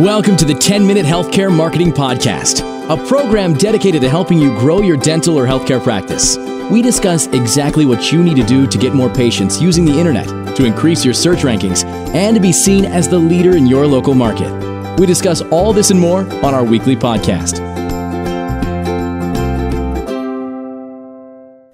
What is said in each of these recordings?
Welcome to the 10 Minute Healthcare Marketing Podcast, a program dedicated to helping you grow your dental or healthcare practice. We discuss exactly what you need to do to get more patients using the internet, to increase your search rankings, and to be seen as the leader in your local market. We discuss all this and more on our weekly podcast.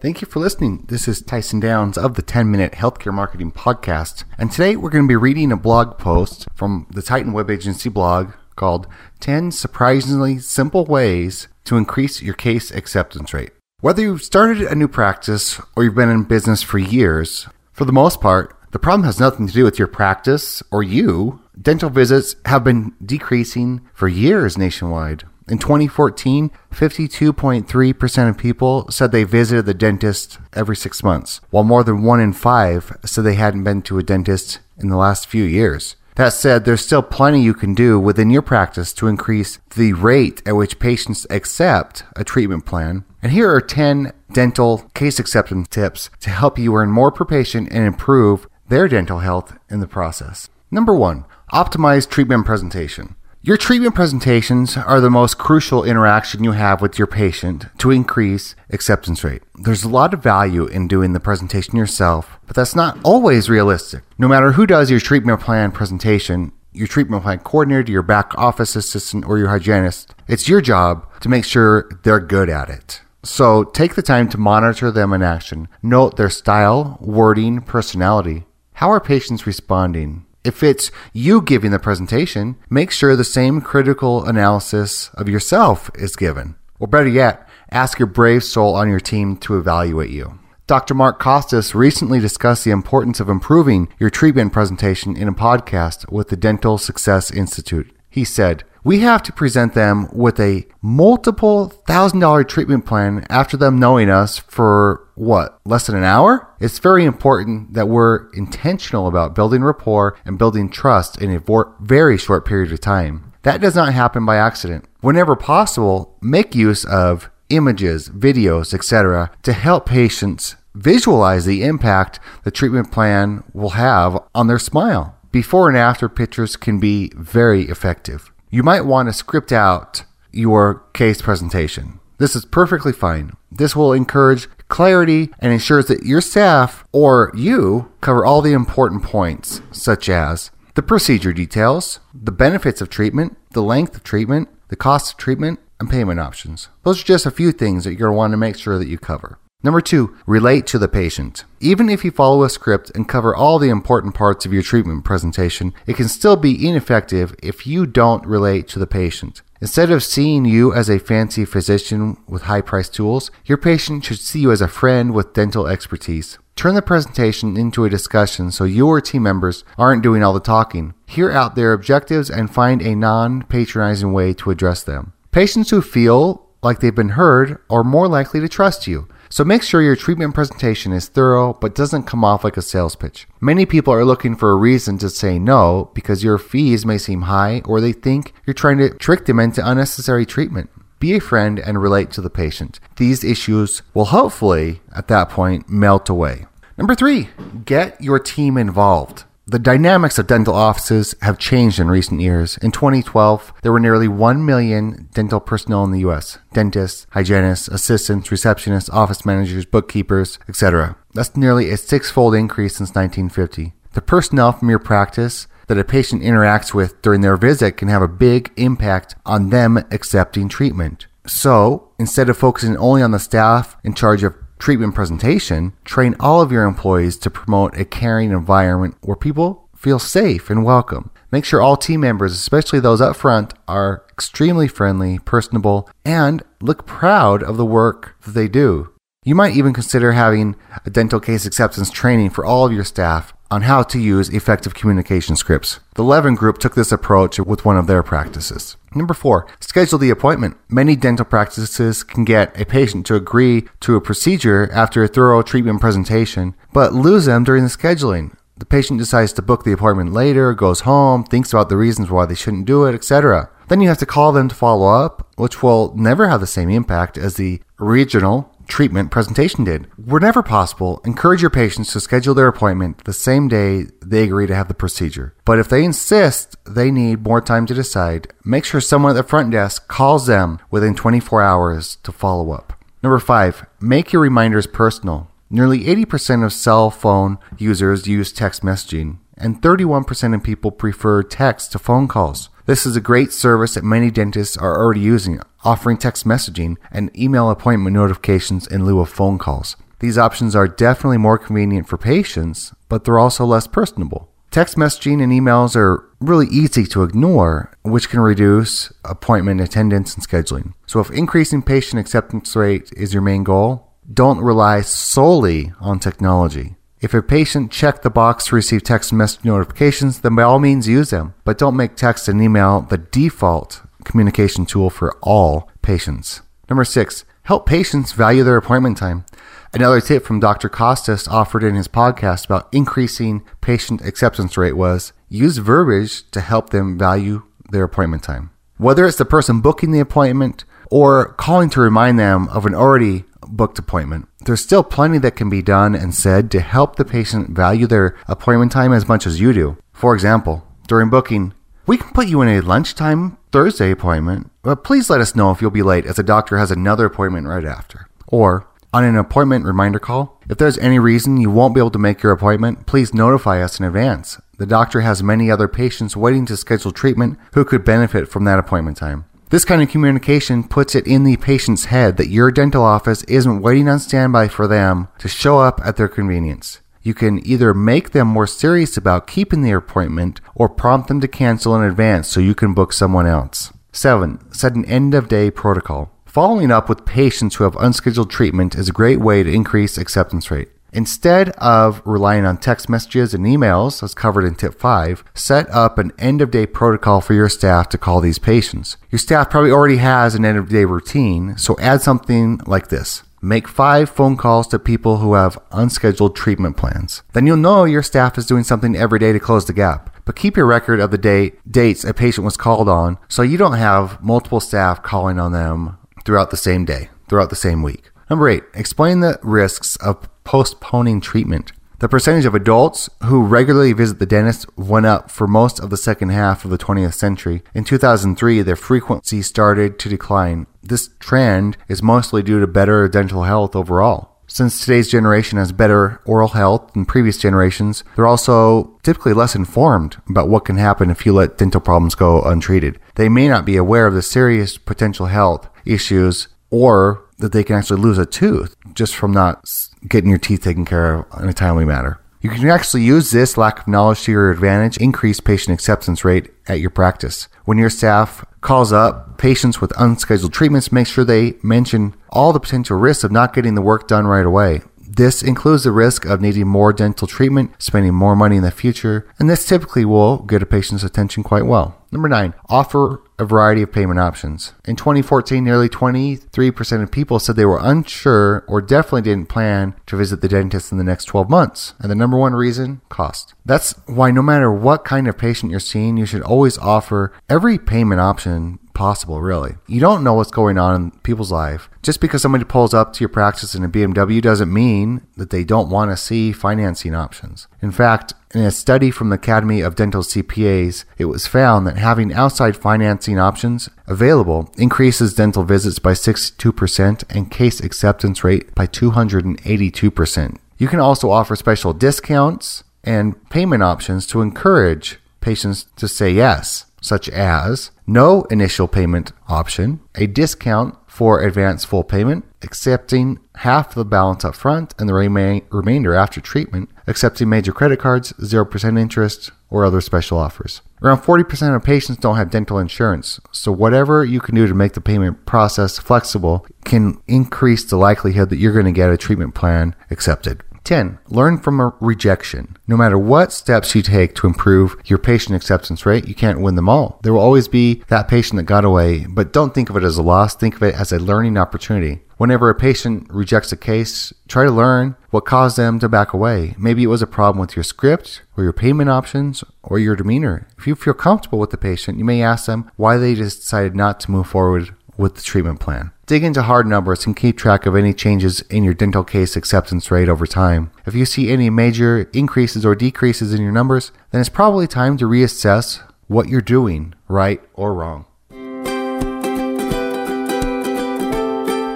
Thank you for listening. This is Tyson Downs of the 10 Minute Healthcare Marketing Podcast. And today we're going to be reading a blog post from the Titan Web Agency blog called 10 Surprisingly Simple Ways to Increase Your Case Acceptance Rate. Whether you've started a new practice or you've been in business for years, for the most part, the problem has nothing to do with your practice or you. Dental visits have been decreasing for years nationwide. In 2014, 52.3% of people said they visited the dentist every six months, while more than one in five said they hadn't been to a dentist in the last few years. That said, there's still plenty you can do within your practice to increase the rate at which patients accept a treatment plan. And here are 10 dental case acceptance tips to help you earn more per patient and improve their dental health in the process. Number one, optimize treatment presentation. Your treatment presentations are the most crucial interaction you have with your patient to increase acceptance rate. There's a lot of value in doing the presentation yourself, but that's not always realistic. No matter who does your treatment plan presentation, your treatment plan coordinator, your back office assistant, or your hygienist, it's your job to make sure they're good at it. So take the time to monitor them in action. Note their style, wording, personality. How are patients responding? If it's you giving the presentation, make sure the same critical analysis of yourself is given. Or better yet, ask your brave soul on your team to evaluate you. Dr. Mark Costes recently discussed the importance of improving your treatment presentation in a podcast with the Dental Success Institute. He said, we have to present them with a multiple thousand dollar treatment plan after them knowing us for what, less than an hour? It's very important that we're intentional about building rapport and building trust in a very short period of time. That does not happen by accident. Whenever possible, make use of images, videos, etc. to help patients visualize the impact the treatment plan will have on their smile. Before and after pictures can be very effective you might want to script out your case presentation. This is perfectly fine. This will encourage clarity and ensures that your staff or you cover all the important points, such as the procedure details, the benefits of treatment, the length of treatment, the cost of treatment, and payment options. Those are just a few things that you're going to want to make sure that you cover. Number two, relate to the patient. Even if you follow a script and cover all the important parts of your treatment presentation, it can still be ineffective if you don't relate to the patient. Instead of seeing you as a fancy physician with high priced tools, your patient should see you as a friend with dental expertise. Turn the presentation into a discussion so your team members aren't doing all the talking. Hear out their objectives and find a non patronizing way to address them. Patients who feel like they've been heard are more likely to trust you. So make sure your treatment presentation is thorough but doesn't come off like a sales pitch. Many people are looking for a reason to say no because your fees may seem high or they think you're trying to trick them into unnecessary treatment. Be a friend and relate to the patient. These issues will hopefully, at that point, melt away. Number three, get your team involved. The dynamics of dental offices have changed in recent years. In 2012, there were nearly 1 million dental personnel in the US dentists, hygienists, assistants, receptionists, office managers, bookkeepers, etc. That's nearly a six fold increase since 1950. The personnel from your practice that a patient interacts with during their visit can have a big impact on them accepting treatment. So, instead of focusing only on the staff in charge of treatment presentation, train all of your employees to promote a caring environment where people feel safe and welcome. Make sure all team members, especially those up front, are extremely friendly, personable, and look proud of the work that they do. You might even consider having a dental case acceptance training for all of your staff on how to use effective communication scripts. The Levin Group took this approach with one of their practices. Number four, schedule the appointment. Many dental practices can get a patient to agree to a procedure after a thorough treatment presentation, but lose them during the scheduling. The patient decides to book the appointment later, goes home, thinks about the reasons why they shouldn't do it, etc. Then you have to call them to follow up, which will never have the same impact as the original treatment presentation did. Whenever possible, encourage your patients to schedule their appointment the same day they agree to have the procedure. But if they insist they need more time to decide, make sure someone at the front desk calls them within 24 hours to follow up. Number five, make your reminders personal. Nearly 80% of cell phone users use text messaging, and 31% of people prefer text to phone calls. This is a great service that many dentists are already using, offering text messaging and email appointment notifications in lieu of phone calls. These options are definitely more convenient for patients, but they're also less personable. Text messaging and emails are really easy to ignore, which can reduce appointment attendance and scheduling. So, if increasing patient acceptance rate is your main goal, don't rely solely on technology. If a patient checked the box to receive text message notifications, then by all means use them, but don't make text and email the default communication tool for all patients. Number six, help patients value their appointment time. Another tip from Dr. Costes offered in his podcast about increasing patient acceptance rate was use verbiage to help them value their appointment time. Whether it's the person booking the appointment or calling to remind them of an already booked appointment. There's still plenty that can be done and said to help the patient value their appointment time as much as you do. For example, during booking, we can put you in a lunchtime Thursday appointment, but please let us know if you'll be late as the doctor has another appointment right after. Or, on an appointment reminder call, if there's any reason you won't be able to make your appointment, please notify us in advance. The doctor has many other patients waiting to schedule treatment who could benefit from that appointment time. This kind of communication puts it in the patient's head that your dental office isn't waiting on standby for them to show up at their convenience. You can either make them more serious about keeping their appointment or prompt them to cancel in advance so you can book someone else. 7. Set an end of day protocol. Following up with patients who have unscheduled treatment is a great way to increase acceptance rate. Instead of relying on text messages and emails, as covered in tip 5, set up an end of day protocol for your staff to call these patients. Your staff probably already has an end of day routine, so add something like this. Make five phone calls to people who have unscheduled treatment plans. Then you'll know your staff is doing something every day to close the gap. But keep your record of the date, dates a patient was called on so you don't have multiple staff calling on them throughout the same day, throughout the same week. Number eight, explain the risks of postponing treatment. The percentage of adults who regularly visit the dentist went up for most of the second half of the 20th century. In 2003, their frequency started to decline. This trend is mostly due to better dental health overall. Since today's generation has better oral health than previous generations, they're also typically less informed about what can happen if you let dental problems go untreated. They may not be aware of the serious potential health issues or that they can actually lose a tooth just from not getting your teeth taken care of in a timely manner. You can actually use this lack of knowledge to your advantage, increase patient acceptance rate at your practice. When your staff calls up patients with unscheduled treatments, make sure they mention all the potential risks of not getting the work done right away. This includes the risk of needing more dental treatment, spending more money in the future, and this typically will get a patient's attention quite well. Number nine, offer a variety of payment options. In 2014, nearly 23% of people said they were unsure or definitely didn't plan to visit the dentist in the next 12 months. And the number one reason, cost. That's why no matter what kind of patient you're seeing, you should always offer every payment option possible, really. You don't know what's going on in people's life. Just because somebody pulls up to your practice in a BMW doesn't mean that they don't want to see financing options. In fact, in a study from the Academy of Dental CPAs, it was found that having outside financing options available increases dental visits by 62% and case acceptance rate by 282%. You can also offer special discounts and payment options to encourage patients to say yes, such as no initial payment option, a discount for advance full payment, accepting half the balance up front and the remain, remainder after treatment, accepting major credit cards, 0% interest, or other special offers. Around 40% of patients don't have dental insurance, so whatever you can do to make the payment process flexible can increase the likelihood that you're going to get a treatment plan accepted. 10. Learn from a rejection. No matter what steps you take to improve your patient acceptance rate, you can't win them all. There will always be that patient that got away, but don't think of it as a loss. Think of it as a learning opportunity. Whenever a patient rejects a case, try to learn what caused them to back away. Maybe it was a problem with your script or your payment options or your demeanor. If you feel comfortable with the patient, you may ask them why they decided not to move forward with the treatment plan. Dig into hard numbers and keep track of any changes in your dental case acceptance rate over time. If you see any major increases or decreases in your numbers, then it's probably time to reassess what you're doing, right or wrong.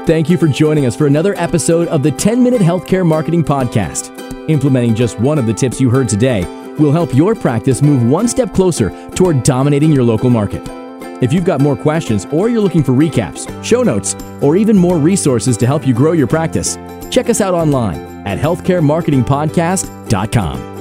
Thank you for joining us for another episode of the 10 Minute Healthcare Marketing Podcast. Implementing just one of the tips you heard today will help your practice move one step closer toward dominating your local market. If you've got more questions or you're looking for recaps, show notes, or even more resources to help you grow your practice, check us out online at healthcaremarketingpodcast.com.